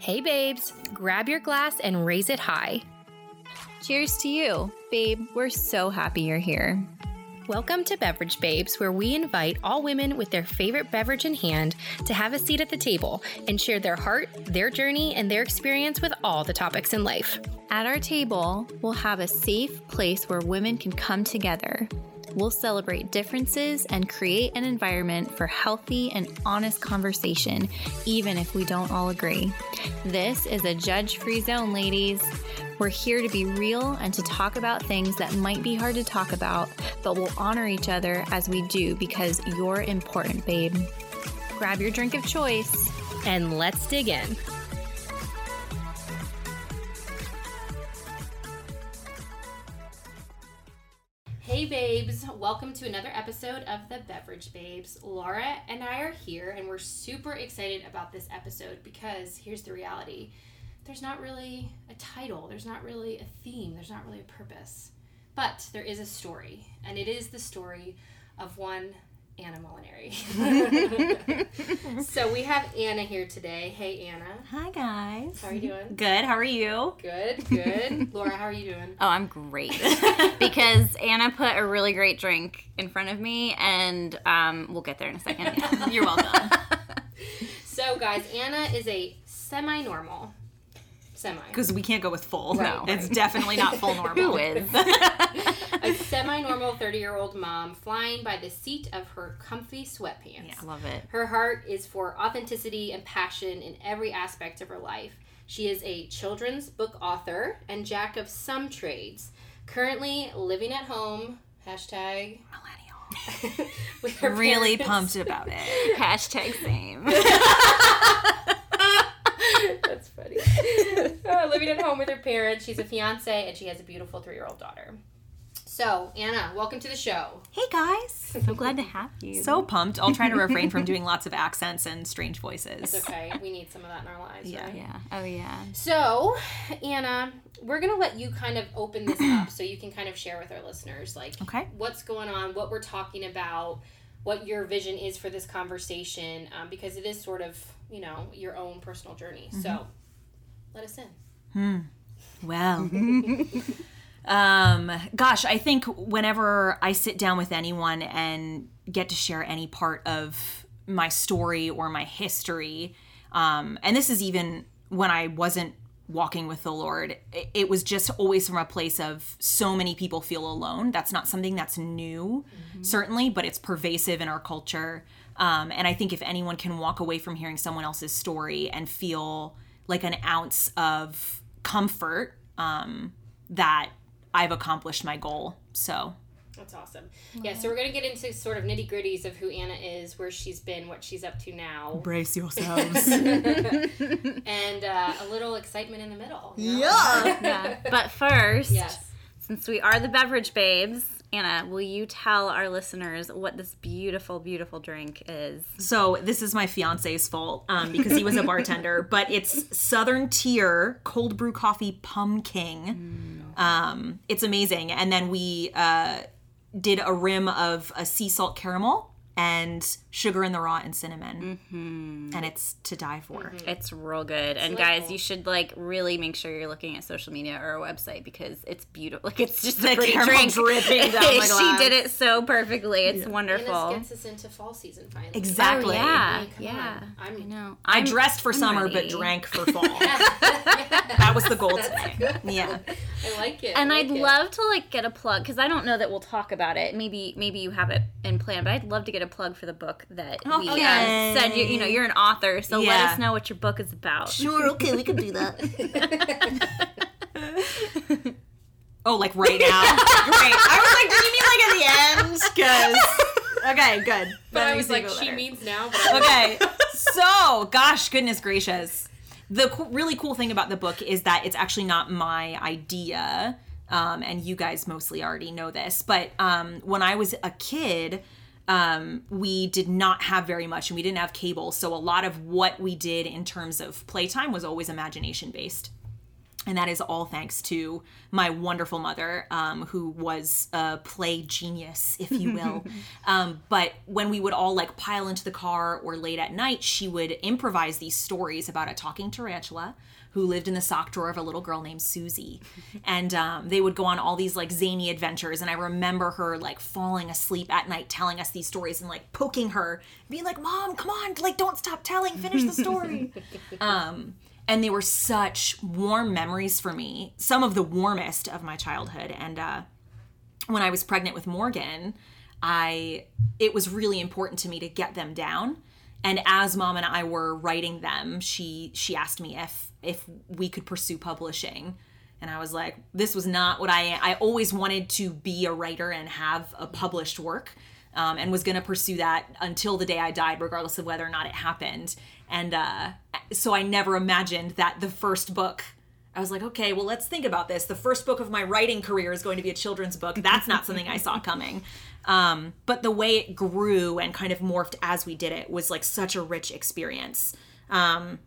Hey, babes, grab your glass and raise it high. Cheers to you. Babe, we're so happy you're here. Welcome to Beverage Babes, where we invite all women with their favorite beverage in hand to have a seat at the table and share their heart, their journey, and their experience with all the topics in life. At our table, we'll have a safe place where women can come together. We'll celebrate differences and create an environment for healthy and honest conversation, even if we don't all agree. This is a judge free zone, ladies. We're here to be real and to talk about things that might be hard to talk about, but we'll honor each other as we do because you're important, babe. Grab your drink of choice. And let's dig in. Babes, welcome to another episode of the Beverage Babes. Laura and I are here and we're super excited about this episode because here's the reality. There's not really a title, there's not really a theme, there's not really a purpose. But there is a story, and it is the story of one Anna Molinari. so we have Anna here today. Hey Anna. Hi guys. How are you doing? Good. How are you? Good, good. Laura, how are you doing? Oh, I'm great. because Anna put a really great drink in front of me, and um, we'll get there in a second. You're welcome. So guys, Anna is a semi-normal. Semi. because we can't go with full. Right, no, right. it's definitely not full normal. Who is? A semi-normal 30-year-old mom flying by the seat of her comfy sweatpants. Yeah, I love it. Her heart is for authenticity and passion in every aspect of her life. She is a children's book author and jack of some trades. Currently living at home. Hashtag Millennial. with her Really parents. pumped about it. Hashtag same. That's funny. Uh, living at home with her parents. She's a fiance and she has a beautiful three-year-old daughter. So Anna, welcome to the show. Hey guys. So glad to have you. So pumped. I'll try to refrain from doing lots of accents and strange voices. It's okay. We need some of that in our lives, Yeah. right? yeah. Oh yeah. So, Anna, we're gonna let you kind of open this up so you can kind of share with our listeners, like, Okay. what's going on, what we're talking about, what your vision is for this conversation, um, because it is sort of, you know, your own personal journey. So, let us in. Hmm. Well. um gosh, I think whenever I sit down with anyone and get to share any part of my story or my history, um and this is even when I wasn't walking with the Lord, it, was just always from a place of so many people feel alone. That's not something that's new, certainly, but it's pervasive in our culture. Um, and I think if anyone can walk away from hearing someone else's story and feel like an ounce of comfort, um, that I've accomplished my goal. So That's awesome. Yeah, so we're gonna get into sort of nitty gritties of who Anna is, where she's been, what she's up to now, brace yourselves. and uh, a little excitement in the middle. you know? Yeah. But first, Yes. since we are the beverage babes, Anna, will you tell our listeners what this beautiful, beautiful drink is? So this is my fiance's fault um, because he was a bartender, but it's Southern Tier cold brew coffee pumpkin. Um, it's amazing, and then we uh, did a rim of a sea salt caramel and sugar in the raw and cinnamon, mm-hmm. and it's to die for. Mm-hmm. It's real good. and guys, you should like really make sure you're looking at social media or a website because it's beautiful. Like it's just The a pretty drink. dripping down the she did it so perfectly. It's And wonderful. this gets us into fall season finally. Exactly. Oh, yeah, I yeah. I'm- I know. I I'm dressed for I'm summer ready. but drank for fall. that was the goal today. Yeah. I like it. And I I'd like it. love to like get a plug because I don't know that we'll talk about it. Maybe maybe you have it in plan, but I'd love to get a plug for the book that we Okay. um, said. You you know you're an author, so let us know what your book is about. Sure, okay, we can do that. oh, like right now? Great. I was like, do you mean like at the end? Because okay, good. But That I was like, she better. means now. But okay so gosh goodness gracious the co- really cool thing about the book is that it's actually not my idea um, and you guys mostly already know this but um, when i was a kid um, we did not have very much and we didn't have cable so a lot of what we did in terms of playtime was always imagination based And that is all thanks to my wonderful mother, um, who was a play genius, if you will. um, but when we would all like pile into the car or late at night, she would improvise these stories about a talking tarantula who lived in the sock drawer of a little girl named Susie. And um, they would go on all these like zany adventures. And I remember her like falling asleep at night telling us these stories and like poking her, being like, Mom, come on, like don't stop telling, finish the story. um, and they were such warm memories for me, some of the warmest of my childhood. And uh, when I was pregnant with Morgan, I it was really important to me to get them down. And as mom and I were writing them, she she asked me if if we could pursue publishing. And I was like, this was not what I I always wanted to be a writer and have a published work. Um, and was going to pursue that until the day I died, regardless of whether or not it happened. And uh, so I never imagined that the first book, I was like, okay, well, let's think about this. The first book of my writing career is going to be a children's book. That's not something I saw coming. Um, but the way it grew and kind of morphed as we did it was like such a rich experience. Um,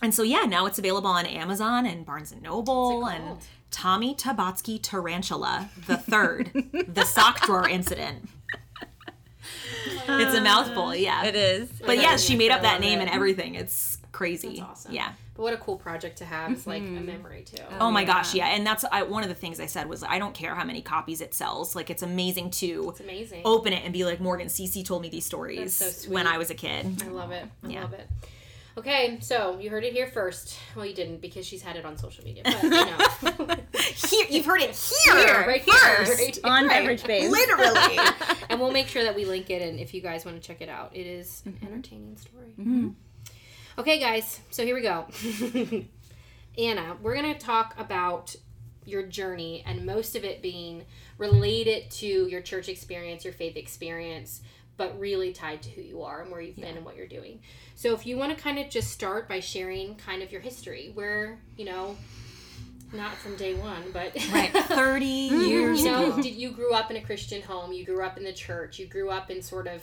and so, yeah, now it's available on Amazon and Barnes and Noble and Tommy Tobotsky Tarantula the Third, the sock drawer incident. it's a mouthful, yeah. It is. But yeah, she made up that name it. and everything. It's crazy. That's awesome. Yeah. But what a cool project to have. It's like a mm-hmm. memory too. Oh, oh my gosh, yeah. And that's I, one of the things I said was I don't care how many copies it sells. Like it's amazing to It's amazing. open it and be like Morgan Cece told me these stories so when. I was a kid. I love it. I Yeah. love it. Okay, so you heard it here first. Well, you didn't because she's had it on social media, but you know. Here, you've heard it here, Here, right here, first. right here. on Right. Beverage Babes. Literally. and we'll make sure that we link it and if you guys want to check it out it is an mm-hmm. entertaining story mm-hmm. Okay guys so here we go anna we're going to talk about your journey and most of it being related to your church experience your faith experience but really tied to who you are and where you've been and what you're doing so if you want to kind of just start by sharing kind of your history where you know not from day one but right. 30 years you know, ago. did you grew up in a Christian home? You grew up in the church. You grew up in sort of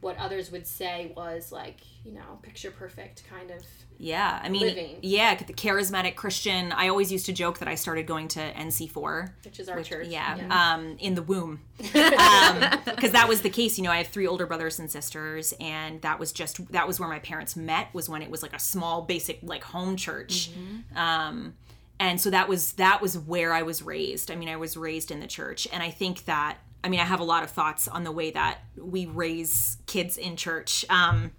what others would say was like, you know, picture perfect kind of. Yeah, I mean, living. yeah, the charismatic Christian. I always used to joke that I started going to NC4 Which is our church. Yeah, Yeah. um, in the womb, because that was the case. You know, I have three older brothers and sisters, and that was just that was where my parents met. Was when it was like a small, basic like home church, um, and so that was that was where I was raised. I mean, I was raised in the church, and I think that I mean I have a lot of thoughts on the way that we raise kids in church. Um,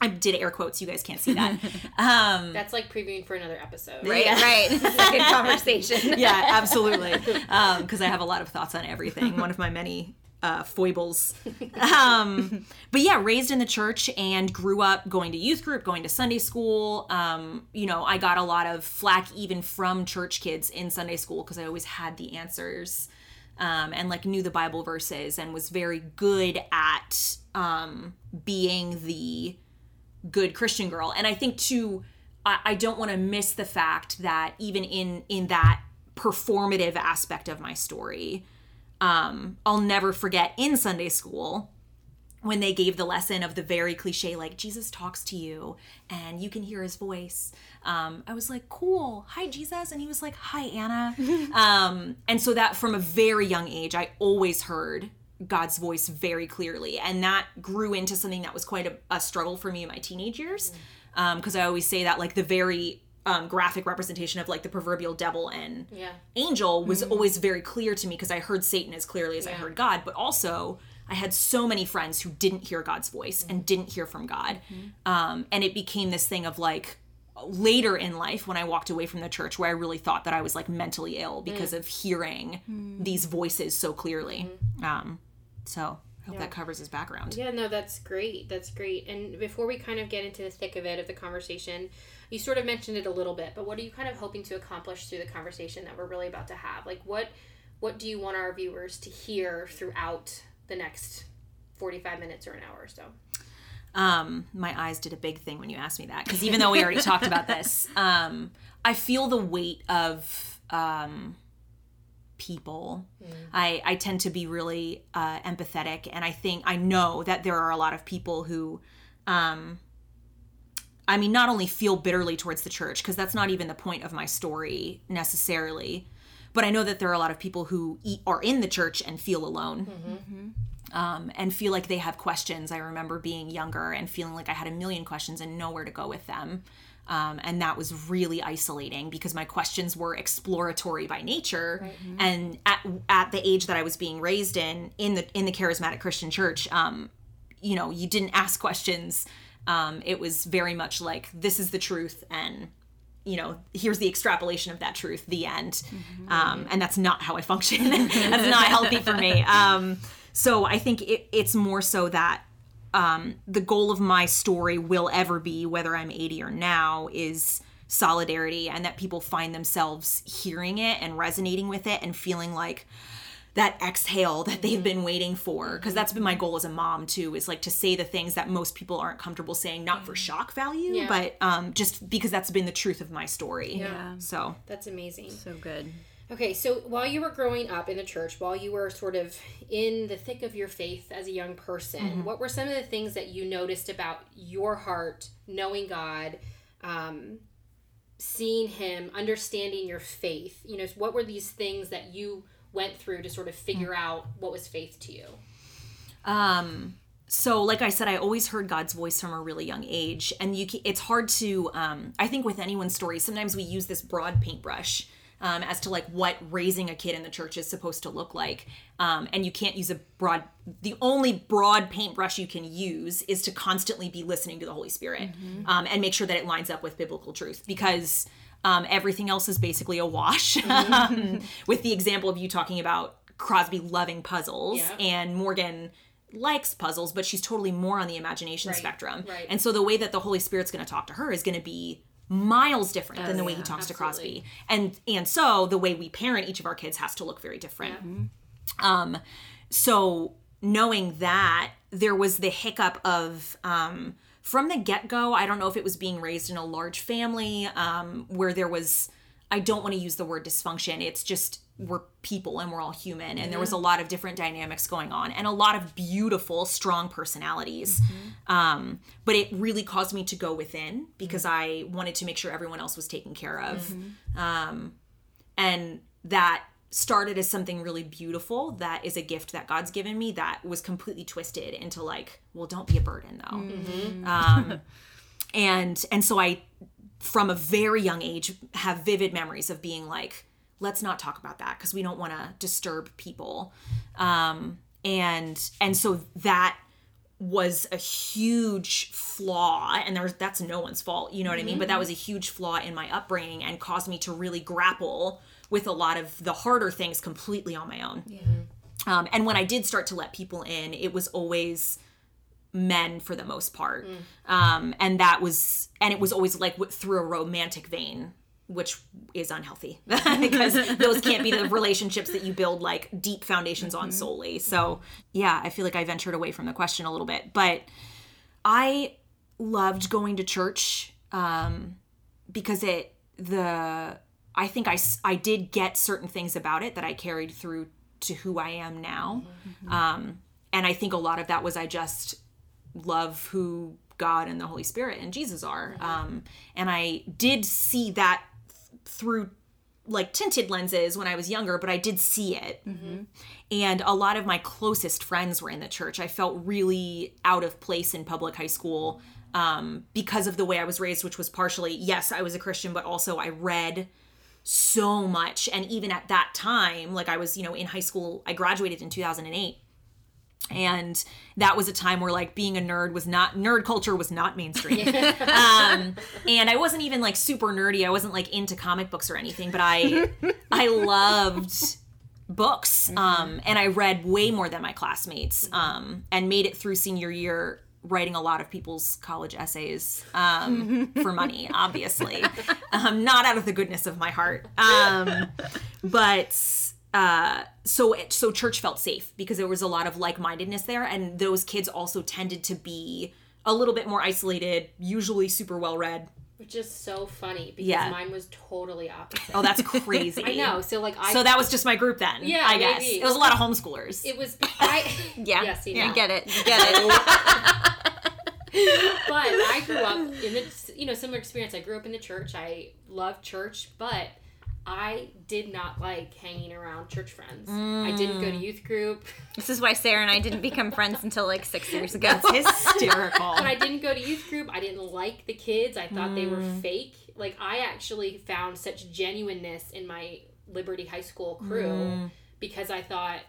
I did air quotes. You guys can't see that. Um, That's like previewing for another episode. Right, right. Second conversation. yeah, absolutely. Because I have a lot of thoughts on everything. One of my many uh, foibles. Um, but yeah, raised in the church and grew up going to youth group, going to Sunday school. Um, you know, I got a lot of flack even from church kids in Sunday school because I always had the answers. Um, and like knew the Bible verses and was very good at um, being the good Christian girl. And I think too, I, I don't want to miss the fact that even in in that performative aspect of my story, um, I'll never forget in Sunday school when they gave the lesson of the very cliche like jesus talks to you and you can hear his voice um, i was like cool. Hi jesus. And he was like hi anna. Um, and so that from a very young age i always heard god's voice very clearly. And that grew into something that was quite a, a struggle for me in my teenage years. Because i always say that like the very um, graphic representation of like the proverbial devil and Yeah. angel was always very clear to me because I heard Satan as clearly as I heard God, but also I had so many friends who didn't hear God's voice and didn't hear from God. Um, and it became this thing of like later in life when I walked away from the church where I really thought that I was like mentally ill because mm. of hearing hmm. these voices so clearly. Mm-hmm. Um, so I hope that covers his background. Yeah, no, that's great. That's great. And before we kind of get into the thick of it of the conversation, you sort of mentioned it a little bit, but what are you kind of hoping to accomplish through the conversation that we're really about to have? Like what what do you want our viewers to hear throughout the next 45 minutes or an hour or so? Um, my eyes did a big thing when you asked me that because even though we already talked about this, um, I feel the weight of um, people. I I tend to be really uh, empathetic, and I think I know that there are a lot of people who. Um, I mean, not only feel bitterly towards the church, because that's not even the point of my story necessarily, but I know that there are a lot of people who eat, are in the church and feel alone. Um, and feel like they have questions. I remember being younger and feeling like I had a million questions and nowhere to go with them. Um, and that was really isolating because my questions were exploratory by nature. And at, at the age that I was being raised in, in the in the charismatic Christian church, um, you know, you didn't ask questions. Um, it was very much like this is the truth, and you know, here's the extrapolation of that truth. The end. Um, and that's not how I function. that's not healthy for me. So I think it, it's more so that um, the goal of my story will ever be, whether I'm 80 or now, is solidarity and that people find themselves hearing it and resonating with it and feeling like that exhale that they've been waiting for because that's been my goal as a mom too is like to say the things that most people aren't comfortable saying not for shock value Yeah. but um just because that's been the truth of my story Yeah. so That's amazing. So good. Okay, so while you were growing up in the church, while you were sort of in the thick of your faith as a young person, what were some of the things that you noticed about your heart, knowing God, um, seeing Him, understanding your faith? You know, what were these things that you went through to sort of figure out what was faith to you? um so like i said i always heard god's voice from a really young age and you it's hard to um i think with anyone's story sometimes we use this broad paintbrush um, as to like what raising a kid in the church is supposed to look like. Um, and you can't use a broad the only broad paintbrush you can use is to constantly be listening to the holy spirit um, and make sure that it lines up with biblical truth because um, everything else is basically a wash um, with the example of you talking about crosby loving puzzles Yeah. and morgan likes puzzles but she's totally more on the imagination Right, spectrum. Right. and so the way that the holy spirit's going to talk to her is going to be miles different than the way he yeah, talks to crosby. and and so the way we parent each of our kids has to look very different. Um so knowing that there was the hiccup of um from the get-go i don't know if it was being raised in a large family um where there was i don't want to use the word dysfunction it's just we're people and we're all human and there was a lot of different dynamics going on and a lot of beautiful strong personalities. Um but it really caused me to go within because i wanted to make sure everyone else was taken care of. Um and that started as something really beautiful that is a gift that god's given me that was completely twisted into like well don't be a burden though. Um, and and so i from a very young age have vivid memories of being like let's not talk about that because we don't want to disturb people. Um, and and so that was a huge flaw and there's that's no one's fault you know what i mean? But that was a huge flaw in my upbringing and caused me to really grapple with a lot of the harder things completely on my own. Um, and when i did start to let people in it was always men for the most part. Um, and that was and it was always like through a romantic vein which is unhealthy. Because those can't be the relationships that you build like deep foundations on solely. So yeah i feel like i ventured away from the question a little bit. But i loved going to church um, because it the i think I, I did get certain things about it that i carried through to who i am now. Um, and i think a lot of that was i just love who God and the Holy Spirit and Jesus are. Um, and I did see that th- through like tinted lenses when I was younger, but I did see it. And a lot of my closest friends were in the church. I felt really out of place in public high school um, because of the way I was raised, which was partially, yes, I was a Christian, but also I read so much. And even at that time, like I was, you know, in high school, I graduated in 2008 and that was a time where like being a nerd was not nerd culture was not mainstream. Um and i wasn't even like super nerdy. I wasn't like into comic books or anything but i i loved books um and i read way more than my classmates um and made it through senior year writing a lot of people's college essays um for money obviously. Um not out of the goodness of my heart. Um but uh so it, so church felt safe because there was a lot of like-mindedness there and those kids also tended to be a little bit more isolated usually super well read Which is so funny because Yeah. mine was totally opposite. oh that's crazy I know. So like I so that was just my group then Yeah, i guess maybe. it was a lot of homeschoolers it was I Yeah. Yes, you You get it. You get it. but I grew up in the you know similar experience. I grew up in the church. I loved church, but I did not like hanging around church friends. I didn't go to mm. youth group. This is why Sarah and I didn't become friends until like six years ago. Hysterical. But I didn't go to youth group. I didn't like the kids. I thought they were mm. fake. Like I actually found such genuineness in my Liberty High School crew mm. because I thought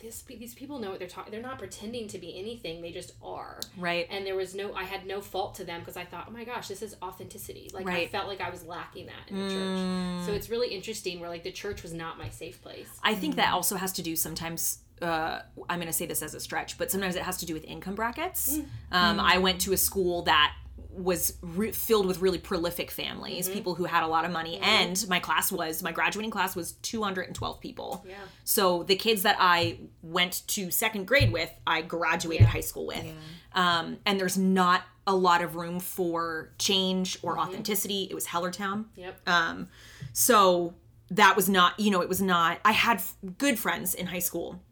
this these people know what they're talking. They're not pretending to be anything. They just are. Right. And there was no. I had no fault to them because I thought, oh my gosh, this is authenticity. Like I felt like I was lacking that in the church. So it's really interesting where like the church was not my safe place. I think that also has to do sometimes. Uh, I'm going to say this as a stretch, but sometimes it has to do with income brackets. Um, I went to a school that was re- filled with really prolific families, people who had a lot of money, and my class was my graduating class was 212 people. Yeah. So the kids that I went to second grade with, I graduated Yeah. high school with. Yeah. Um, and there's not a lot of room for change or authenticity. It was Hellertown. Yep. Um, so that was not, you know, it was not. I had f- good friends in high school,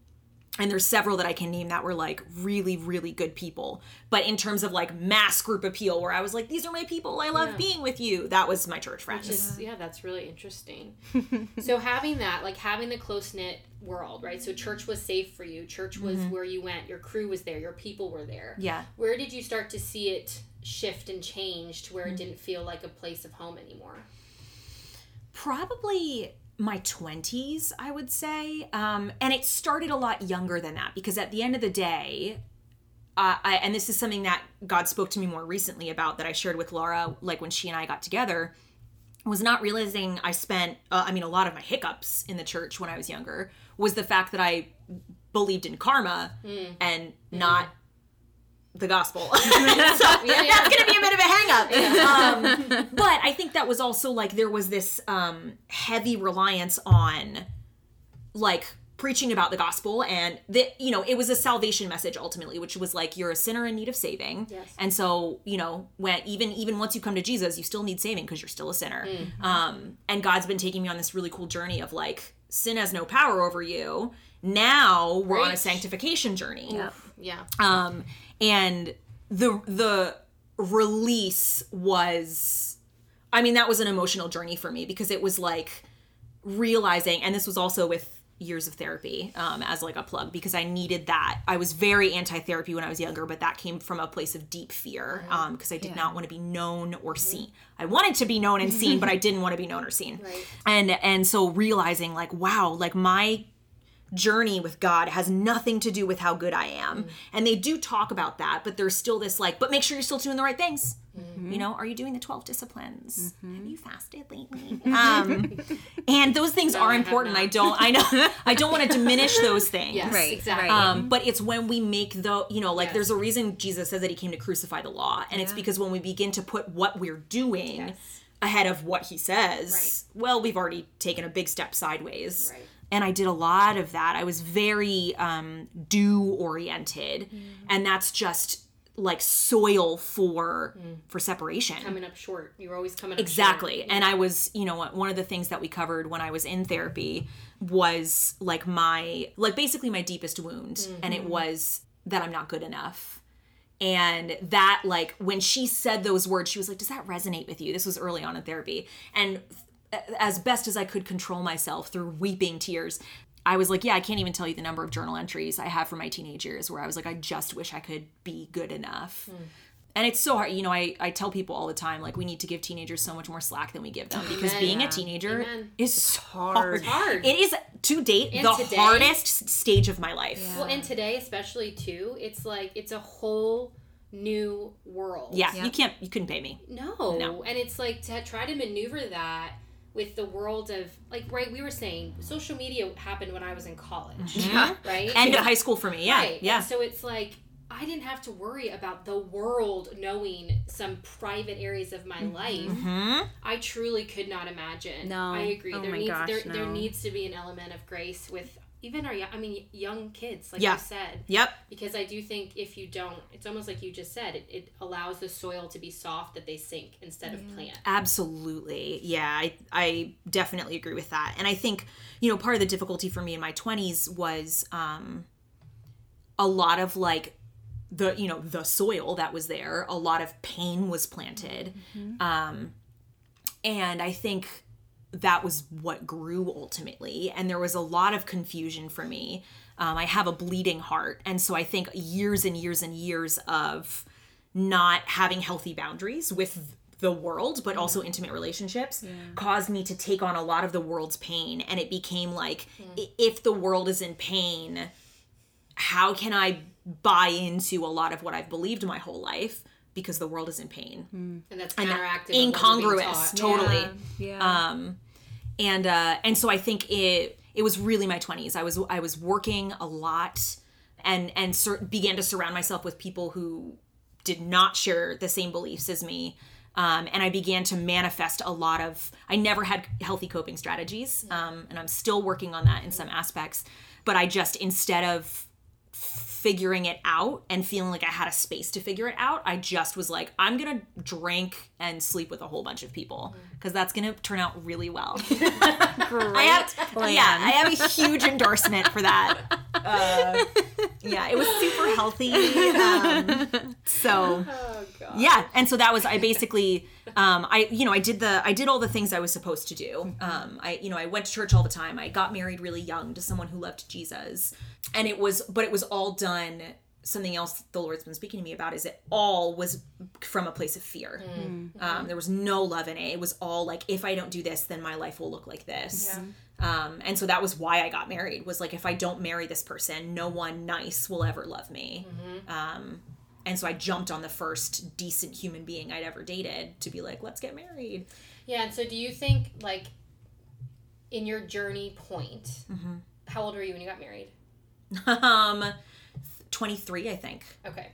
and there's several that I can name that were like really, really good people. But in terms of like mass group appeal, where I was like, these are my people, I love Yeah. being with you, that was my church friends. Just yeah, that's really interesting. so having that, like having the close knit world, right? So church was safe for you. Church was mm-hmm. where you went. Your crew was there. Your people were there. Yeah. Where did you start to see it shift and change to where it mm-hmm. didn't feel like a place of home anymore? probably my 20s i would say. Um, and it started a lot younger than that because at the end of the day uh, I, and this is something that god spoke to me more recently about that i shared with laura like when she and i got together was not realizing i spent uh, i mean a lot of my hiccups in the church when i was younger was the fact that i believed in karma and not the gospel. So that's gonna be a bit of a hang up um, but i think that was also like there was this um, heavy reliance on like preaching about the gospel and that you know it was a salvation message ultimately which was like you're a sinner in need of saving. Yes. and so you know when even even once you come to jesus you still need saving because you're still a sinner. Um and god's been taking me on this really cool journey of like sin has no power over you. Now we're on a sanctification journey. Yeah Yeah. um and the the release was i mean that was an emotional journey for me because it was like realizing and this was also with years of therapy um, as like a plug because i needed that. I was very anti-therapy when i was younger but that came from a place of deep fear um, because i did not want to be known or seen. I wanted to be known and seen but i didn't want to be known or seen. Right. and and so realizing like wow like my journey with God has nothing to do with how good I am. And they do talk about that, but there's still this like, but make sure you're still doing the right things. You know, are you doing the 12 disciplines? Have you fasted lately? Um, and those things are I important. not. I don't, I know, I don't want to diminish those things. Yes. Right, Exactly. Um, but it's when we make the, you know, like Yes. there's a reason Jesus says that he came to crucify the law. And it's because when we begin to put what we're doing Yes. ahead of what he says, well, we've already taken a big step sideways. Right. And I did a lot of that. I was very um, do oriented. Mm. And that's just like soil for for separation coming up short. You were always coming up short. exactly short. and i was you know one of the things that we covered when i was in therapy was like my like basically my deepest wound and it was that i'm not good enough and that like when she said those words she was like does that resonate with you this was early on in therapy and as best as i could control myself through weeping tears I was like, yeah, I can't even tell you the number of journal entries I have for my teenage years where I was like, I just wish I could be good enough. Hmm. And it's so hard. You know, I, I tell people all the time, like, we need to give teenagers so much more slack than we give them because Amen. being a teenager Amen. is so hard. hard. It is, to date, And the today- hardest stage of my life. Well, and today especially too, it's like it's a whole new world. Yeah, you can't, you couldn't pay me. No. No. And it's like to try to maneuver that with the world of like right we were saying social media happened when I was in college. Right? End of high school for me. Yeah. Right. Yeah. And so it's like I didn't have to worry about the world knowing some private areas of my Mm-hmm. life. I truly could not imagine. No. I agree. Oh there my needs gosh, there, there needs to be an element of grace with even our young, I mean young kids like Yeah. you said Yep. because I do think if you don't it's almost like you just said it, it allows the soil to be soft that they sink instead of plant. Absolutely. Yeah, I, I definitely agree with that. And I think, you know, part of the difficulty for me in my 20s was um, a lot of like the you know the soil that was there a lot of pain was planted um and i think that was what grew ultimately and there was a lot of confusion for me um, i have a bleeding heart and so i think years and years and years of not having healthy boundaries with the world but also intimate relationships caused me to take on a lot of the world's pain and it became like i if the world is in pain how can I buy into a lot of what I've believed my whole life because the world is in pain? And that's counteractive. of what incongruous, taught. totally. Yeah. Um, and uh, and so I think it it was really my twenties. I was I was working a lot, and and sur- began to surround myself with people who did not share the same beliefs as me. Um, and I began to manifest a lot of. I never had healthy coping strategies, um, and I'm still working on that in some aspects. But I just instead of figuring it out and feeling like I had a space to figure it out, I just was like, I'm gonna drink and sleep with a whole bunch of people because that's gonna turn out really well. I have, yeah, I have a huge endorsement for that. Uh, yeah, it was super healthy. Um, so Oh god. yeah and so that was i basically um i you know i did the i did all the things i was supposed to do. Um i you know i went to church all the time. I got married really young to someone who loved jesus. And it was but it was all done something else the lord's been speaking to me about is it all was from a place of fear. Um there was no love in it. It was all like if i don't do this then my life will look like this um and so that was why i got married was like if i don't marry this person no one nice will ever love me um and so I jumped on the first decent human being I'd ever dated to be like, let's get married. Yeah, and so do you think like in your journey point, Mm-hmm. how old were you when you got married? um, 23, I think. Okay.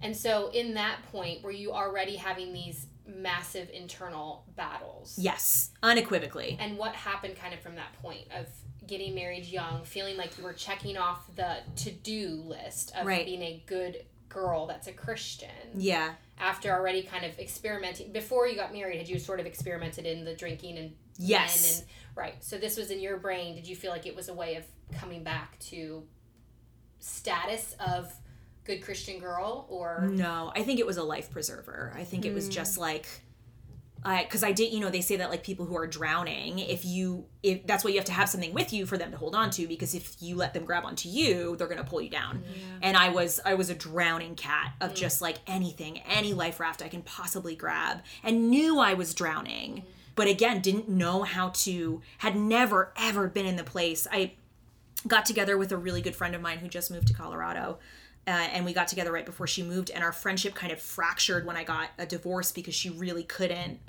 And so in that point, were you already having these massive internal battles? Yes, unequivocally. And what happened kind of from that point of getting married young, feeling like you were checking off the to-do list of Right. being a good girl that's a Christian? Yeah. After already kind of experimenting before you got married, had you sort of experimented in the drinking and Yes. and right. So this was in your brain. Did you feel like it was a way of coming back to status of good Christian girl or No, I think it was a life preserver. I think it was hmm. just like, I because I did, you know, they say that like people who are drowning, if you, if that's why you have to have something with you for them to hold on to, because if you let them grab onto you, they're gonna pull you down. And I was, I was a drowning cat of hmm. just like anything, any life raft I can possibly grab, and knew I was drowning, hmm. but again, didn't know how to, had never ever been in the place. I got together with a really good friend of mine who just moved to Colorado. Uh, and we got together right before she moved, and our friendship kind of fractured when I got a divorce because she really couldn't.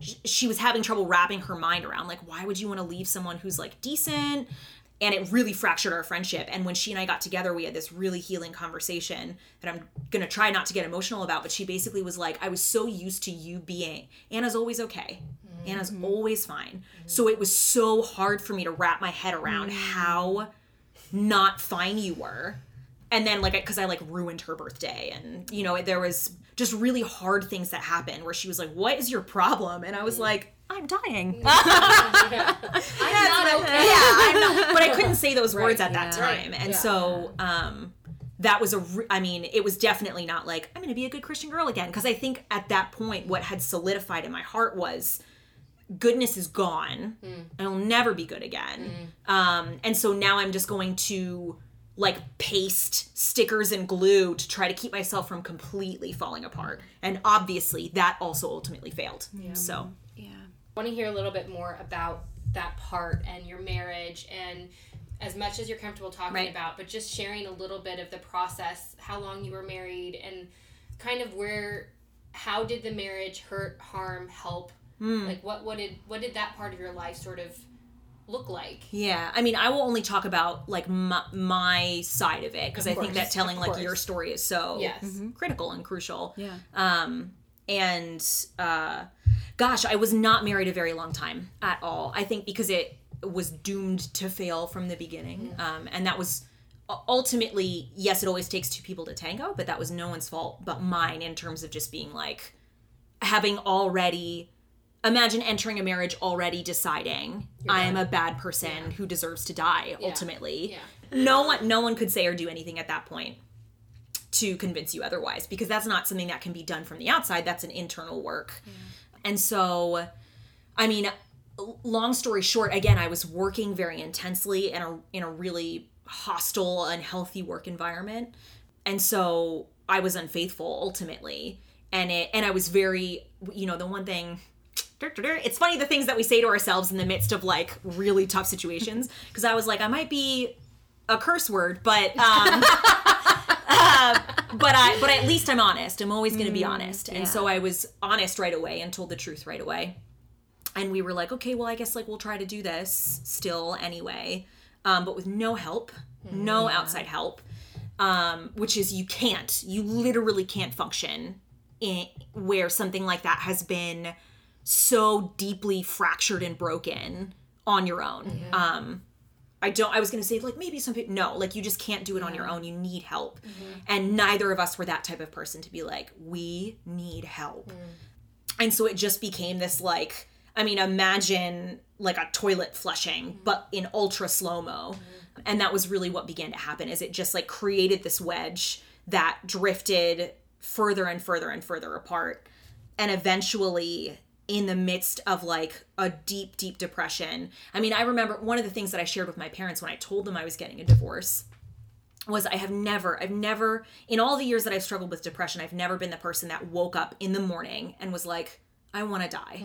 sh- She was having trouble wrapping her mind around, like, why would you want to leave someone who's like decent? And it really fractured our friendship. And when she and I got together, we had this really healing conversation that I'm gonna try not to get emotional about. But she basically was like, I was so used to you being, Anna's always okay. Anna's mm-hmm. always fine. Mm-hmm. So it was so hard for me to wrap my head around mm. how not fine you were and then like because i like ruined her birthday and you know there was just really hard things that happened where she was like what is your problem? And i was like i'm dying. I'm not okay. yeah i'm not but i couldn't say those words at that yeah. time. And Yeah. so um that was a re- i mean it was definitely not like i'm gonna be a good christian girl again. Because i think at that point what had solidified in my heart was goodness is gone. I'll never be good again. Um and so now i'm just going to like paste stickers and glue to try to keep myself from completely falling apart and obviously that also ultimately failed Yeah. so Yeah. I want to hear a little bit more about that part and your marriage and as much as you're comfortable talking Right. about, but just sharing a little bit of the process, how long you were married and kind of where how did the marriage hurt, harm, help? Hmm. Like what what did what did that part of your life sort of look like? Yeah, I mean, I will only talk about like my, my side of it because I think that telling like your story is so Yes. critical and crucial. Yeah. Um, and uh, gosh, I was not married a very long time at all. I think because it was doomed to fail from the beginning, um, and that was ultimately yes, it always takes two people to tango, but that was no one's fault but mine in terms of just being like having already imagine entering a marriage already deciding I am a bad person who deserves to die ultimately. Yeah. No one no one could say or do anything at that point. to convince you otherwise because that's not something that can be done from the outside. That's an internal work. And so i mean long story short again i was working very intensely in a in a really hostile unhealthy work environment. And so i was unfaithful ultimately. And it and i was very you know the one thing it's funny the things that we say to ourselves in the midst of like really tough situations because i was like i might be a curse word but um uh, but i but at least i'm honest. I'm always going to be honest. And so i was honest right away and told the truth right away. And we were like okay well i guess like we'll try to do this still anyway um, but with no help no outside help um, which is you can't you literally can't function in where something like that has been so deeply fractured and broken on your own. Um i don't i was gonna say like maybe some people no like you just can't do it on your own you need help. Mm-hmm. And neither of us were that type of person to be like we need help. Mm. And so it just became this like i mean imagine like a toilet flushing mm-hmm. but in ultra slow mo mm-hmm. and that was really what began to happen is it just like created this wedge that drifted further and further and further apart. And eventually in the midst of like a deep deep depression i mean i remember one of the things that i shared with my parents when i told them i was getting a divorce was I have never, I've never, in all the years that I've struggled with depression, I've never been the person that woke up in the morning and was like, I want to die.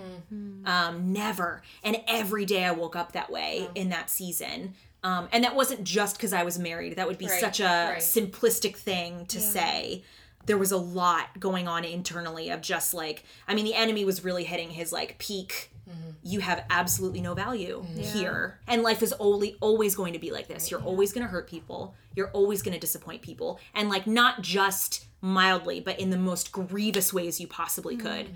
Um, never. And every day I woke up that way in that season. Um, and that wasn't just because I was married. That would be Right, such a right. simplistic thing to say. There was a lot going on internally of just like, I mean, the enemy was really hitting his like peak. Mm-hmm. You have absolutely no value mm-hmm. here. And life is only always going to be like this. You're always going to hurt people. You're always going to disappoint people. And like not just mildly, but in the most grievous ways you possibly mm-hmm. could.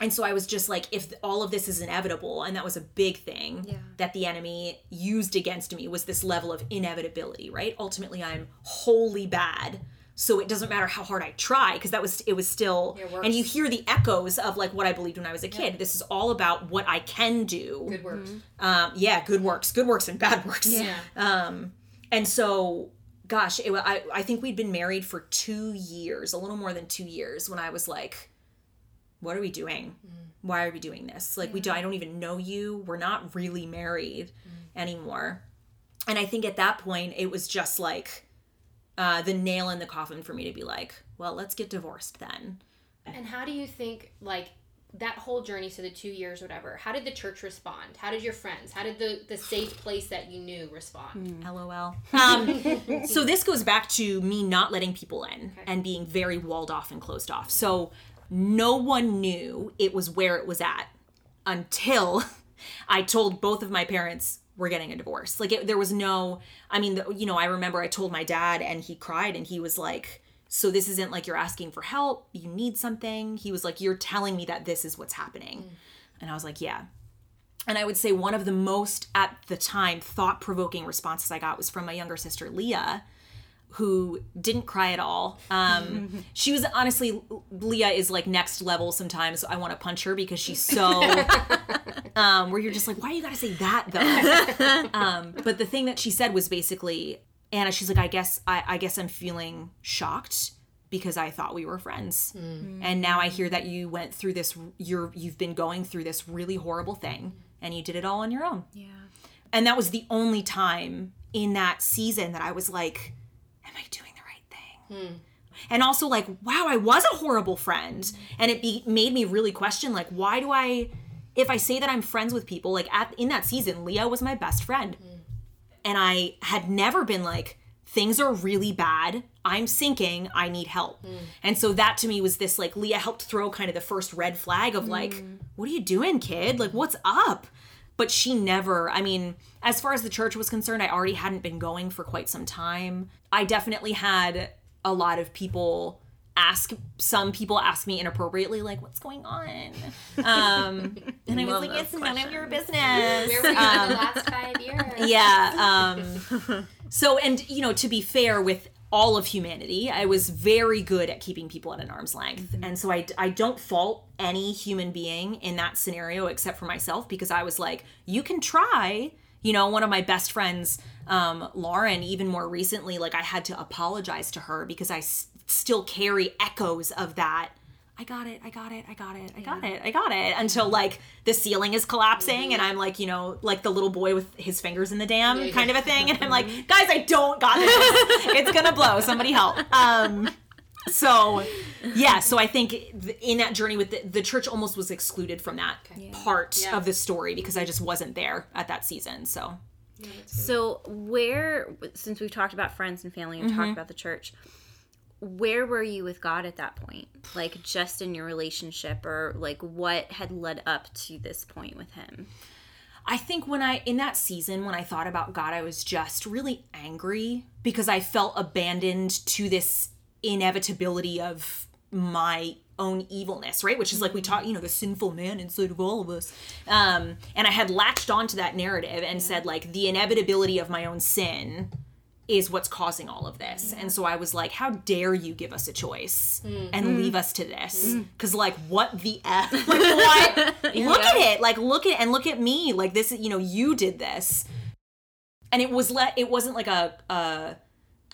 And so I was just like, if all of this is inevitable, and that was a big thing that the enemy used against me was this level of inevitability, right? Ultimately, I'm wholly bad. So it doesn't matter how hard I try, because that was it was still Your and you hear the echoes of like what I believed when I was a kid. This is all about what I can do. Good work. Um, yeah, good works, good works and bad works. Yeah. Um, and so, gosh, it, I I think we'd been married for two years, a little more than two years, when I was like, "What are we doing? Why are we doing this? Like, we do, I don't even know you. We're not really married anymore." And I think at that point, it was just like uh, the nail in the coffin for me to be like, "Well, let's get divorced then." And how do you think like that whole journey, so the two years, whatever? How did the church respond? How did your friends? How did the the safe place that you knew respond? LOL. Um, so this goes back to me not letting people in and being very walled off and closed off. So no one knew it was where it was at until I told both of my parents we're getting a divorce. Like it, there was no. I mean, the, you know, I remember I told my dad and he cried and he was like. So this isn't like you're asking for help, you need something. He was like, You're telling me that this is what's happening. And I was like, Yeah. And I would say one of the most, at the time, thought provoking responses I got was from my younger sister, Leah, who didn't cry at all. Um, she was honestly, Leah is like next level sometimes. I want to punch her because she's so, um, where you're just like, why do you got to say that though? um, but the thing that she said was basically, Anna, she's like, I guess, I, I guess I'm feeling shocked because I thought we were friends. And now I hear that you went through this you're you've been going through this really horrible thing and you did it all on your own. Yeah. And that was the only time in that season that I was like, am I doing the right thing? And also like, wow, I was a horrible friend. And it be, made me really question like, why do I if I say that I'm friends with people, like at in that season, Leah was my best friend. Mm. And I had never been like, things are really bad. I'm sinking. I need help. Mm. And so that to me was this like Leah helped throw kind of the first red flag of like, mm. what are you doing, kid? Like, what's up? But she never, I mean, as far as the church was concerned, I already hadn't been going for quite some time. I definitely had a lot of people ask some people ask me inappropriately like what's going on? Um and i was like those it's none of your business. Where were you in the last five years? yeah um so and you know to be fair with all of humanity i was very good at keeping people at an arm's length. And so I, I don't fault any human being in that scenario except for myself because i was like you can try. You know, one of my best friends, um, Lauren, even more recently, like I had to apologize to her because I s- still carry echoes of that. I got it, I got it, I got it, I got it, I got it. Until like the ceiling is collapsing and I'm like, you know, like the little boy with his fingers in the dam Yeah, kind yeah. of a thing. And I'm like, guys, I don't got this. it's gonna blow. Somebody help. Um, so yeah so i think in that journey with the, the church almost was excluded from that part Yeah. of the story because i just wasn't there at that season so So where, since we've talked about friends and family and Mm-hmm. talked about the church, where were you with God at that point? Like just in your relationship, or like what had led up to this point with Him? i think when i in that season when i thought about god i was just really angry because i felt abandoned to this inevitability of my own evilness right which is like we talk you know the sinful man inside of all of us um and i had latched onto that narrative and said like the inevitability of my own sin is what's causing all of this. And so I was like, how dare you give us a choice mm. and mm. leave us to this? Mm. Cause like what the F? Like what? Look at it. Like look at and look at me. Like this you know, you did this. And it was let it wasn't like a a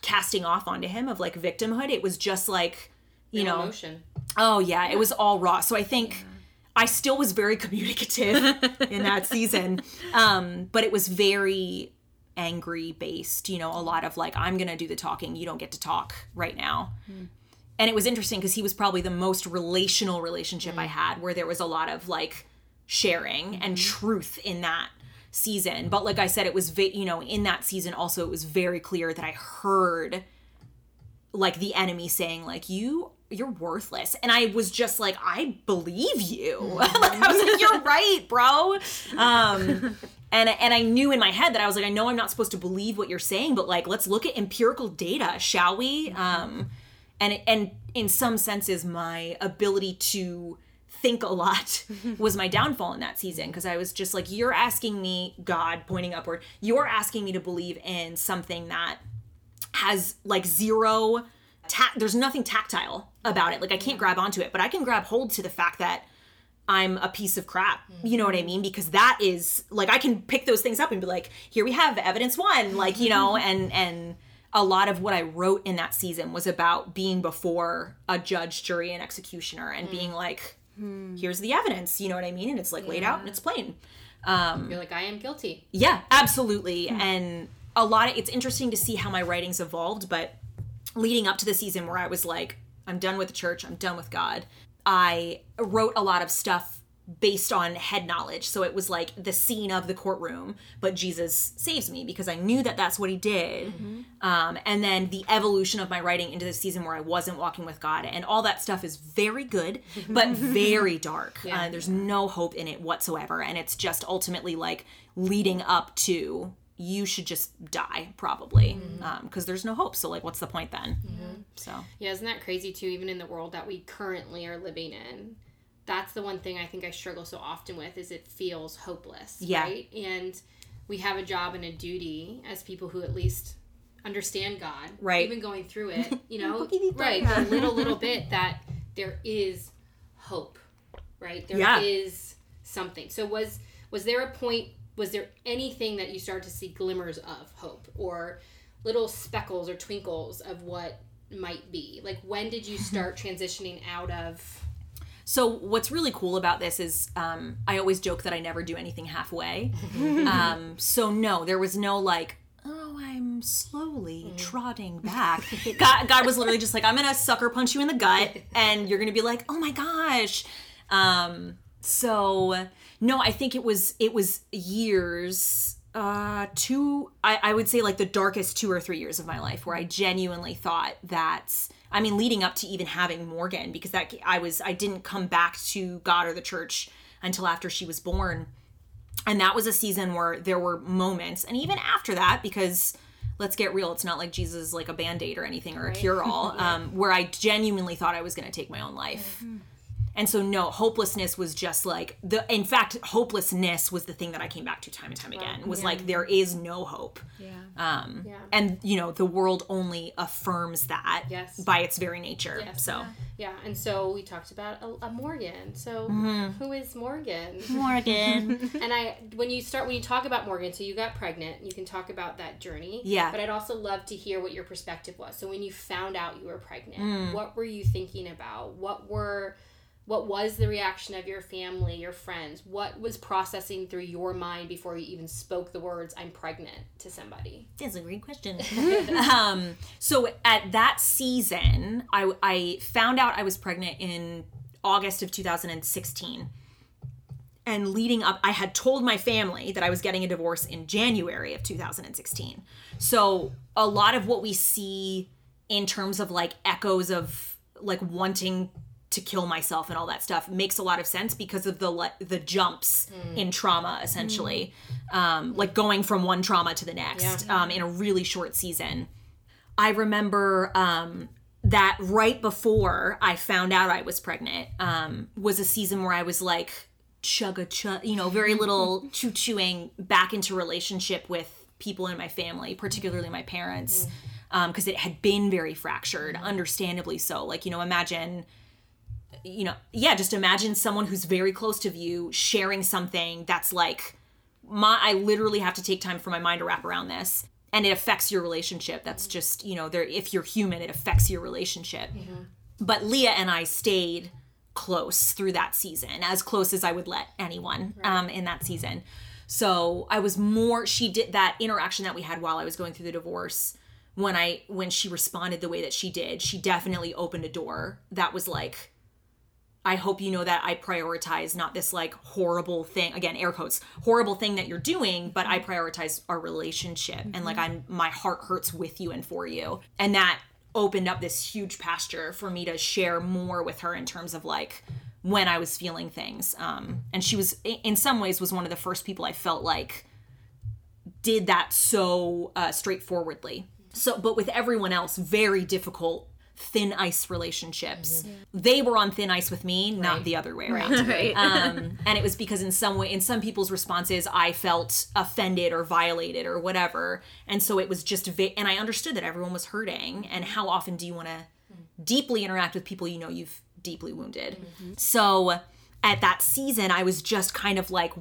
casting off onto him of like victimhood. It was just like, you No know, emotion. Oh yeah, it was all raw. So I think I still was very communicative in that season. Um, but it was very angry based, you know, a lot of like I'm going to do the talking, you don't get to talk right now. Hmm. And it was interesting because he was probably the most relational relationship I hmm. had where there was a lot of like sharing and hmm. truth in that season. But like I said it was you know, in that season also it was very clear that I heard like the enemy saying like you you're worthless. And i was just like i believe you. Like i was like you're right bro. Um and and i knew in my head that i was like i know i'm not supposed to believe what you're saying but like let's look at empirical data shall we? Um and and in some senses my ability to think a lot was my downfall in that season because I was just like you're asking me God pointing upward you're asking me to believe in something that has like zero ta- there's nothing tactile about it. Like I can't grab onto it but I can grab hold to the fact that I'm a piece of crap. You know what I mm-hmm. mean? Because that is like I can pick those things up and be like, here we have evidence one, like, you know, and and a lot of what I wrote in that season was about being before a judge, jury, and executioner and being mm. like, hmm. here's the evidence, you know what I mean? And it's like laid out and it's plain. Um, You're like, I am guilty. Yeah, absolutely. Hmm. And a lot of it's interesting to see how my writings evolved, but leading up to the season where I was like, I'm done with the church, I'm done with God, I wrote a lot of stuff based on head knowledge. So it was like the scene of the courtroom, but Jesus saves me because I knew that that's what he did. Um, and then the evolution of my writing into the season where I wasn't walking with God, and all that stuff is very good, but very dark. Uh, there's no hope in it whatsoever, and it's just ultimately like leading up to you should just die probably because there's no hope. So like, what's the point then? So Yeah, isn't that crazy too? Even in the world that we currently are living in, that's the one thing I think I struggle so often with is it feels hopeless. Yeah. Right. And we have a job and a duty as people who at least understand God. Right. Even going through it, you know, right? The little little bit that there is hope. Right. There is Yeah. something. So was was there a point? Was there anything that you started to see glimmers of hope or little speckles or twinkles of what might be? Like when did you start transitioning out of So what's really cool about this is um, I always joke that I never do anything halfway. um, so no, there was no like, oh, I'm slowly trotting back. God, God was literally just like, I'm gonna sucker punch you in the gut, and you're gonna be like, oh my gosh. Um, so no, I think it was it was years. Uh, two, I, I would say like the darkest two or three years of my life where I genuinely thought that I mean, leading up to even having Morgan, because that I was I didn't come back to God or the church until after she was born, and that was a season where there were moments, and even after that, because let's get real, it's not like Jesus is like a band aid or anything or a cure all, um, where I genuinely thought I was going to take my own life. And so no, hopelessness was just like the in fact, hopelessness was the thing that I came back to time and time again. Was like there is no hope. Yeah. Um Yeah. and you know, the world only affirms that Yes. by its very nature. Yes. So Yeah, and so we talked about a, a Morgan. So Mm-hmm. who is Morgan? Morgan. and I, when you start, when you talk about Morgan, so you got pregnant, you can talk about that journey. Yeah. But I'd also love to hear what your perspective was. So when you found out you were pregnant, Mm. what were you thinking about? What were, what was the reaction of your family, your friends? What was processing through your mind before you even spoke the words "I'm pregnant" to somebody? That's a great question. um, so at that season, I, I found out I was pregnant in August of 2016. And leading up, I had told my family that I was getting a divorce in January of 2016. So a lot of what we see in terms of like echoes of like wanting to kill myself and all that stuff makes a lot of sense because of the le- the jumps in trauma essentially. Um, like going from one trauma to the next um, in a really short season. I remember um, that right before i found out i was pregnant um, was a season where i was like chug a chug you know very little choo chewing back into relationship with people in my family particularly my parents because it had been very fractured understandably so. Like you know imagine you know, yeah, just imagine someone who's very close to you sharing something that's like my I literally have to take time for my mind to wrap around this and it affects your relationship. That's just, you know, there if you're human, it affects your relationship. But Leah and I stayed close through that season, as close as I would let anyone um in that season. So I was more she did that interaction that we had while I was going through the divorce when I when she responded the way that she did, she definitely opened a door that was like I hope you know that I prioritize not this like horrible thing again air quotes horrible thing that you're doing but I prioritize our relationship and like I'm my heart hurts with you and for you and that opened up this huge pasture for me to share more with her in terms of like when I was feeling things um and she was in some ways was one of the first people I felt like did that so uh, straightforwardly. So, but with everyone else, very difficult thin ice relationships. They were on thin ice with me, not the other way around. Right. um, and it was because in some way, in some people's responses, I felt offended or violated or whatever, and so it was just. Va- and I understood that everyone was hurting. And how often do you want to deeply interact with people you know you've deeply wounded? So at that season, I was just kind of like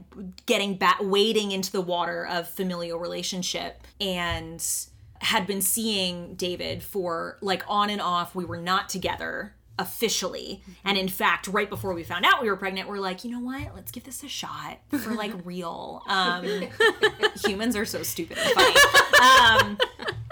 getting back, wading into the water of familial relationship and had been seeing David for like on and off. We were not together officially. And in fact, right before we found out we were pregnant, we're like, you know what? Let's give this a shot for like real. Um, humans are so stupid and funny. Um,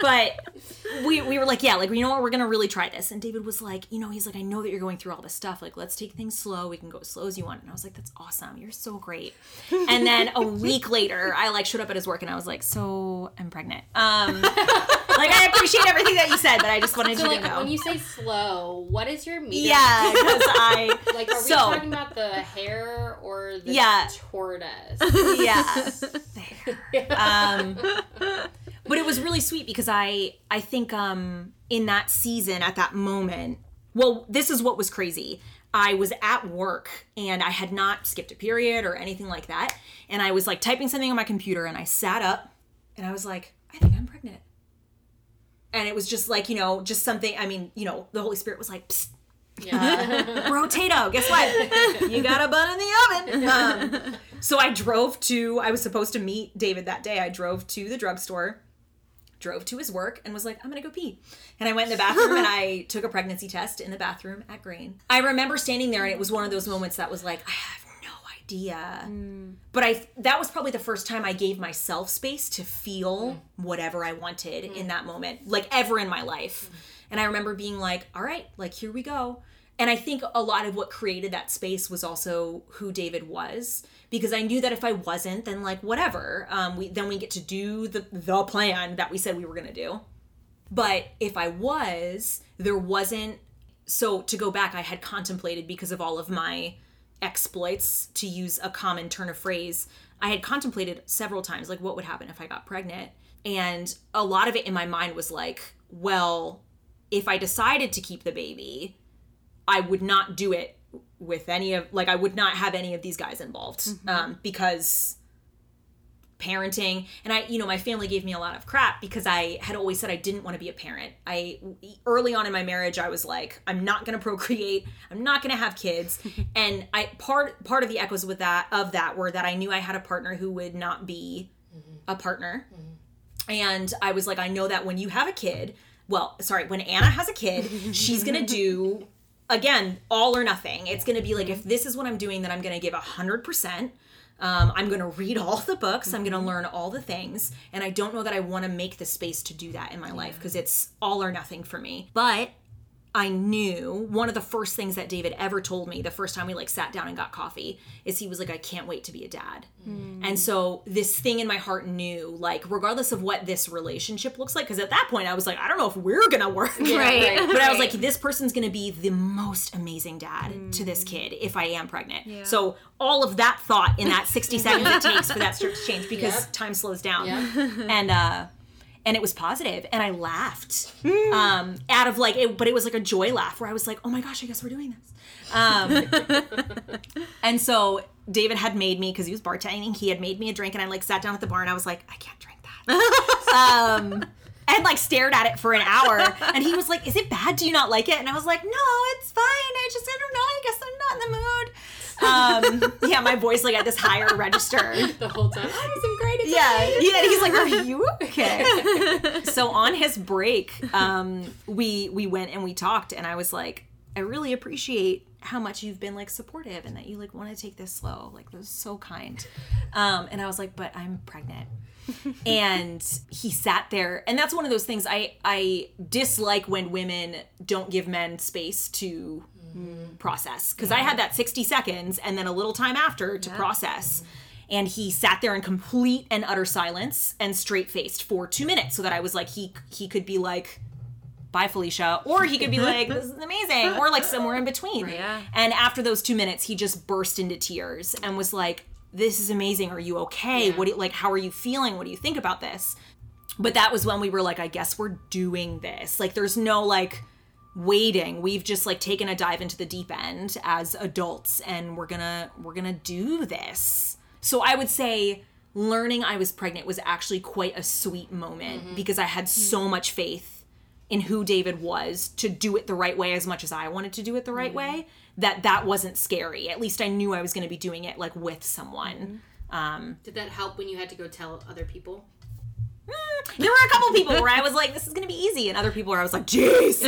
but we, we were like, yeah, like, you know what? We're going to really try this. And David was like, you know, he's like, I know that you're going through all this stuff. Like, let's take things slow. We can go as slow as you want. And I was like, that's awesome. You're so great. And then a week later, I like showed up at his work and I was like, so I'm pregnant. Um, like, I appreciate everything that you said, but I just wanted So you like to know. when you say slow, what is your meter? yeah, because I, Like, are we So- talking about the hare or the Yeah. tortoise? yeah. um but it was really sweet because i i think um in that season at that moment well this is what was crazy i was at work and i had not skipped a period or anything like that and i was like typing something on my computer and i sat up and i was like i think i'm pregnant and it was just like you know just something i mean you know the holy spirit was like Psst, Yeah. Rotato, guess what? You got a bun in the oven. Um, so I drove to, I was supposed to meet David that day. I drove to the drugstore, drove to his work, and was like, I'm to go pee. And I went in the bathroom and I took a pregnancy test in the bathroom at Green. I remember standing there and it was one of those moments that was like, I have no idea. Mm. But I that was probably the first time I gave myself space to feel mm. whatever I wanted in mm. that moment, like ever in my life. And I remember being like, all right, like here we go. And I think a lot of what created that space was also who David was, because I knew that if I wasn't, then like whatever. Um, we then we get to do the the plan that we said we were gonna do. But if I was, there wasn't. So to go back, I had contemplated because of all of my exploits, to use a common turn of phrase, I had contemplated several times, like, what would happen if I got pregnant? And a lot of it in my mind was like, well, if I decided to keep the baby, I would not do it with any of like I would not have any of these guys involved mm-hmm. um, because parenting and I you know my family gave me a lot of crap because I had always said I didn't want to be a parent. I early on in my marriage I was like I'm not going to procreate. I'm not going to have kids. and I part part of the echoes with that of that were that I knew I had a partner who would not be mm-hmm. a partner. Mm-hmm. And I was like I know that when you have a kid, well, sorry, when Anna has a kid, she's going to do again all or nothing. It's going to be like if this is what I'm doing then I'm going to give a 100%. Um, I'm going to read all the books. I'm going to learn all the things. And I don't know that I want to make the space to do that in my life because it's all or nothing for me. But I knew one of the first things that David ever told me the first time we like sat down and got coffee is he was like, I can't wait to be a dad. And so this thing in my heart knew, like, regardless of what this relationship looks like, because at that point I was like, I don't know if we're gonna work. Right. But I was like, this person's gonna be the most amazing dad to this kid if I am pregnant. So all of that thought in that 60 seconds it takes for that start to change because Yep. time slows down. Yeah. And uh and it was positive and I laughed. Hmm. Um out of like it, but it was like a joy laugh where I was like, "Oh my gosh, I guess we're doing this." Um and so David had made me because he was bartending. He had made me a drink, and I like sat down at the bar, and I was like, I can't drink that. um, and like stared at it for an hour, and he was like, "Is it bad? Do you not like it?" And I was like, "No, it's fine. I just I don't know. I guess I'm not in the mood." Um, yeah, my voice like at this higher register. The whole time. I had some great advice. Yeah, yeah. He's like, "Are you okay?" so on his break, um, we we went and we talked, and I was like, "I really appreciate how much you've been like supportive and that you like want to take this slow. Like, that was so kind." Um, and I was like, "But I'm pregnant." and he sat there and that's one of those things i i dislike when women don't give men space to mm-hmm. process. Because i had that 60 seconds and then a little time after to process. And he sat there in complete and utter silence and straight faced for two minutes so that i was like he he could be like bye felicia or he could be like this is amazing or like somewhere in between. Yeah. and after those two minutes he just burst into tears and was like this is amazing are you okay? What do you like how are you feeling? What do you think about this? But that was when we were like i guess we're doing this. Like there's no like waiting. We've just like taken a dive into the deep end as adults and we're gonna we're gonna do this. So i would say learning i was pregnant was actually quite a sweet moment mm-hmm. because i had so much faith in who david was to do it the right way as much as i wanted to do it the right way that that wasn't scary at least i knew i was going to be doing it like with someone Did that help when you had to go tell other people? there were a couple people where I was like, this is gonna be easy, and other people where I was like, jeez.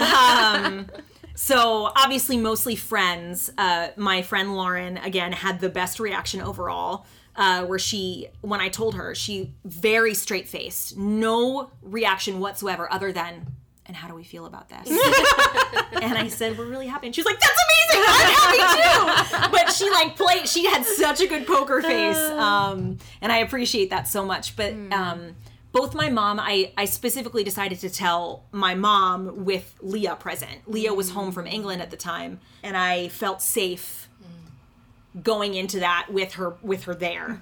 um, so obviously, mostly friends. Uh, my friend Lauren again had the best reaction overall. Uh, where she, when I told her, she very straight faced, no reaction whatsoever, other than, and how do we feel about this? and I said, we're really happy. And she was like, that's amazing. I'm happy too. But she like played, she had such a good poker face. Um, and I appreciate that so much. But, um, both my mom, I, I specifically decided to tell my mom with Leah present. Leah was home from England at the time, and I felt safe going into that with her with her there.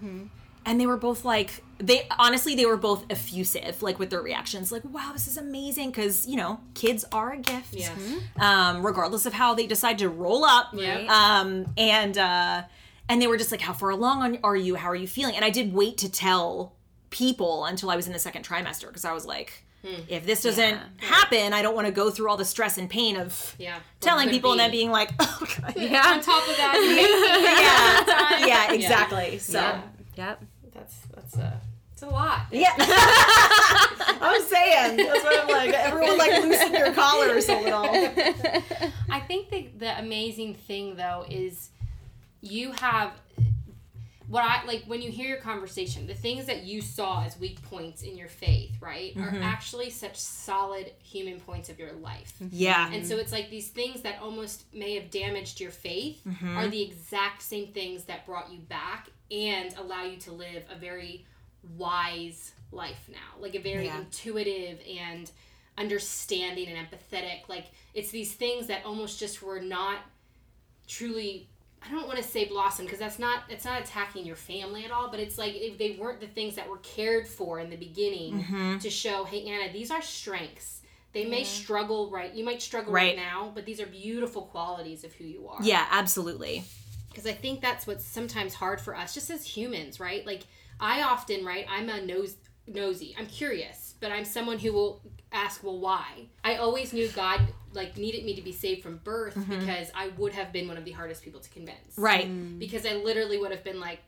And they were both like they honestly they were both effusive like with their reactions. Like wow this is amazing cuz you know kids are a gift. Yes. um regardless of how they decide to roll up. Yeah. um and uh and they were just like how far along are you? How are you feeling? And i did wait to tell people until i was in the second trimester because i was like if this doesn't happen i don't want to go through all the stress and pain of Yeah. telling Could people and then being like oh god Yeah. on top of that. yeah yeah exactly so Yeah. Yep. That's that's uh it's a lot. yeah i'm saying that's what i'm like everyone like loosen your collars a little I think the the amazing thing though is you have what I like when you hear your conversation, the things that you saw as weak points in your faith, right, are mm-hmm. actually such solid human points of your life. Mm-hmm. yeah And so it's like these things that almost may have damaged your faith mm-hmm. are the exact same things that brought you back and allow you to live a very wise life now. Like a very Yeah. intuitive and understanding and empathetic. Like it's these things that almost just were not truly I don't want to say blossom because that's not it's not attacking your family at all, but it's like if they weren't the things that were cared for in the beginning mm-hmm. to show, hey Anna, these are strengths They may struggle right. You might struggle right. Right. now, but these are beautiful qualities of who you are. Yeah, absolutely. because I think that's what's sometimes hard for us, just as humans, right? Like I often, right? I'm a nose nosy. I'm curious, but I'm someone who will ask, well, why? I always knew God like needed me to be saved from birth mm-hmm. because I would have been one of the hardest people to convince, Right. Mm. Because I literally would have been like,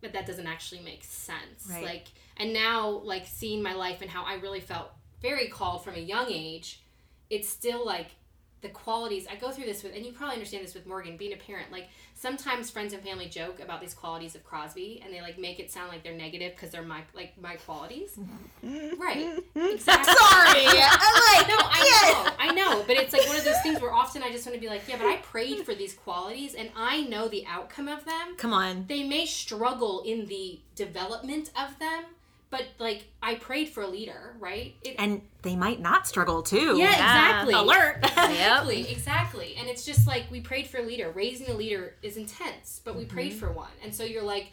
but that doesn't actually make sense. Right. Like, and now like seeing my life and how I really felt very called from a young age, it's still like the qualities I go through this with, and you probably understand this with Morgan being a parent. Like sometimes friends and family joke about these qualities of Crosby, and they like make it sound like they're negative because they're my like my qualities. right? Exactly. Sorry. No, I know, I know, but it's like one of those things where often I just want to be like, yeah, but I prayed for these qualities, and I know the outcome of them. Come on. They may struggle in the development of them, but like I prayed for a leader, right? It, And they might not struggle too. yeah, exactly. Alert. Exactly, exactly. And it's just like we prayed for a leader. Raising a leader is intense, but we prayed mm-hmm. for one. And so you're like,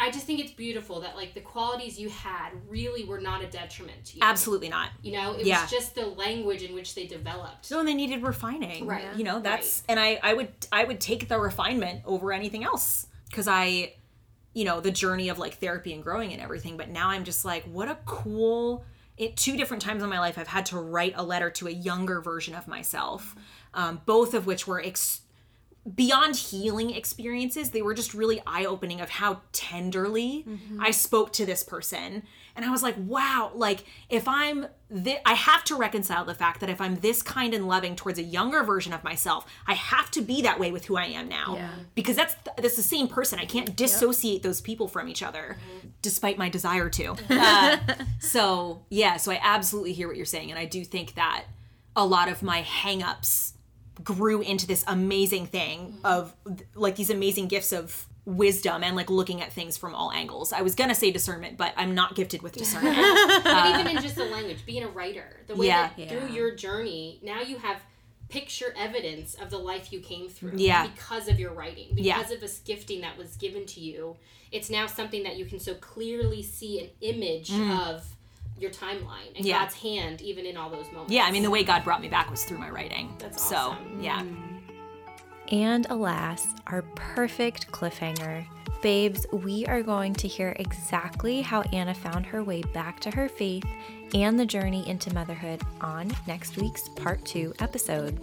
I just think it's beautiful that like the qualities you had really were not a detriment to you. Absolutely not. You know, it Yeah. was just the language in which they developed. No, So they needed refining. Right. You know, that's and I I would I would take the refinement over anything else cuz I you know, the journey of like therapy and growing and everything, but now I'm just like what a cool it two different times in my life I've had to write a letter to a younger version of myself. Um, both of which were ex- beyond healing experiences they were just really eye-opening of how tenderly i spoke to this person and i was like wow like if i'm thi- i have to reconcile the fact that if i'm this kind and loving towards a younger version of myself i have to be that way with who i am now. Because that's that's the same person. I can't dissociate those people from each other despite my desire to. Uh, so yeah so i absolutely hear what you're saying and i do think that a lot of my hangups grew into this amazing thing of like these amazing gifts of wisdom and like looking at things from all angles. I was gonna say discernment, but I'm not gifted with discernment. but even in just the language, being a writer, the way Yeah. that through your journey, now you have picture evidence of the life you came through Yeah. because of your writing, Yeah. because of this gifting that was given to you. It's now something that you can so clearly see an image of your timeline and Mm. Yeah. God's hand even in all those moments. yeah, I mean the way God brought me back was through my writing. That's so awesome. yeah. And alas, our perfect cliffhanger. Babes, we are going to hear exactly how Anna found her way back to her faith and the journey into motherhood on next week's part two episode.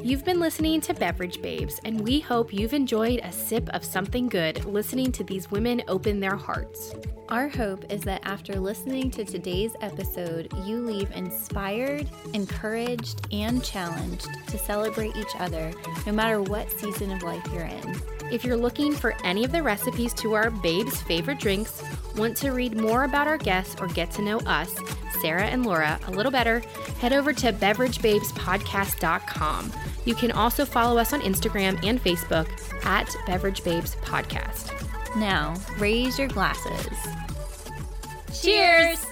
You've been listening to Beverage Babes, and we hope you've enjoyed a sip of something good listening to these women open their hearts. Our hope is that after listening to today's episode, you leave inspired, encouraged, and challenged to celebrate each other no matter what season of life you're in. If you're looking for any of the recipes to our babes' favorite drinks, want to read more about our guests, or get to know us, Sarah and Laura, a little better, head over to beveragebabespodcast.com. You can also follow us on Instagram and Facebook at Beverage Babes Podcast. Now, raise your glasses. Cheers!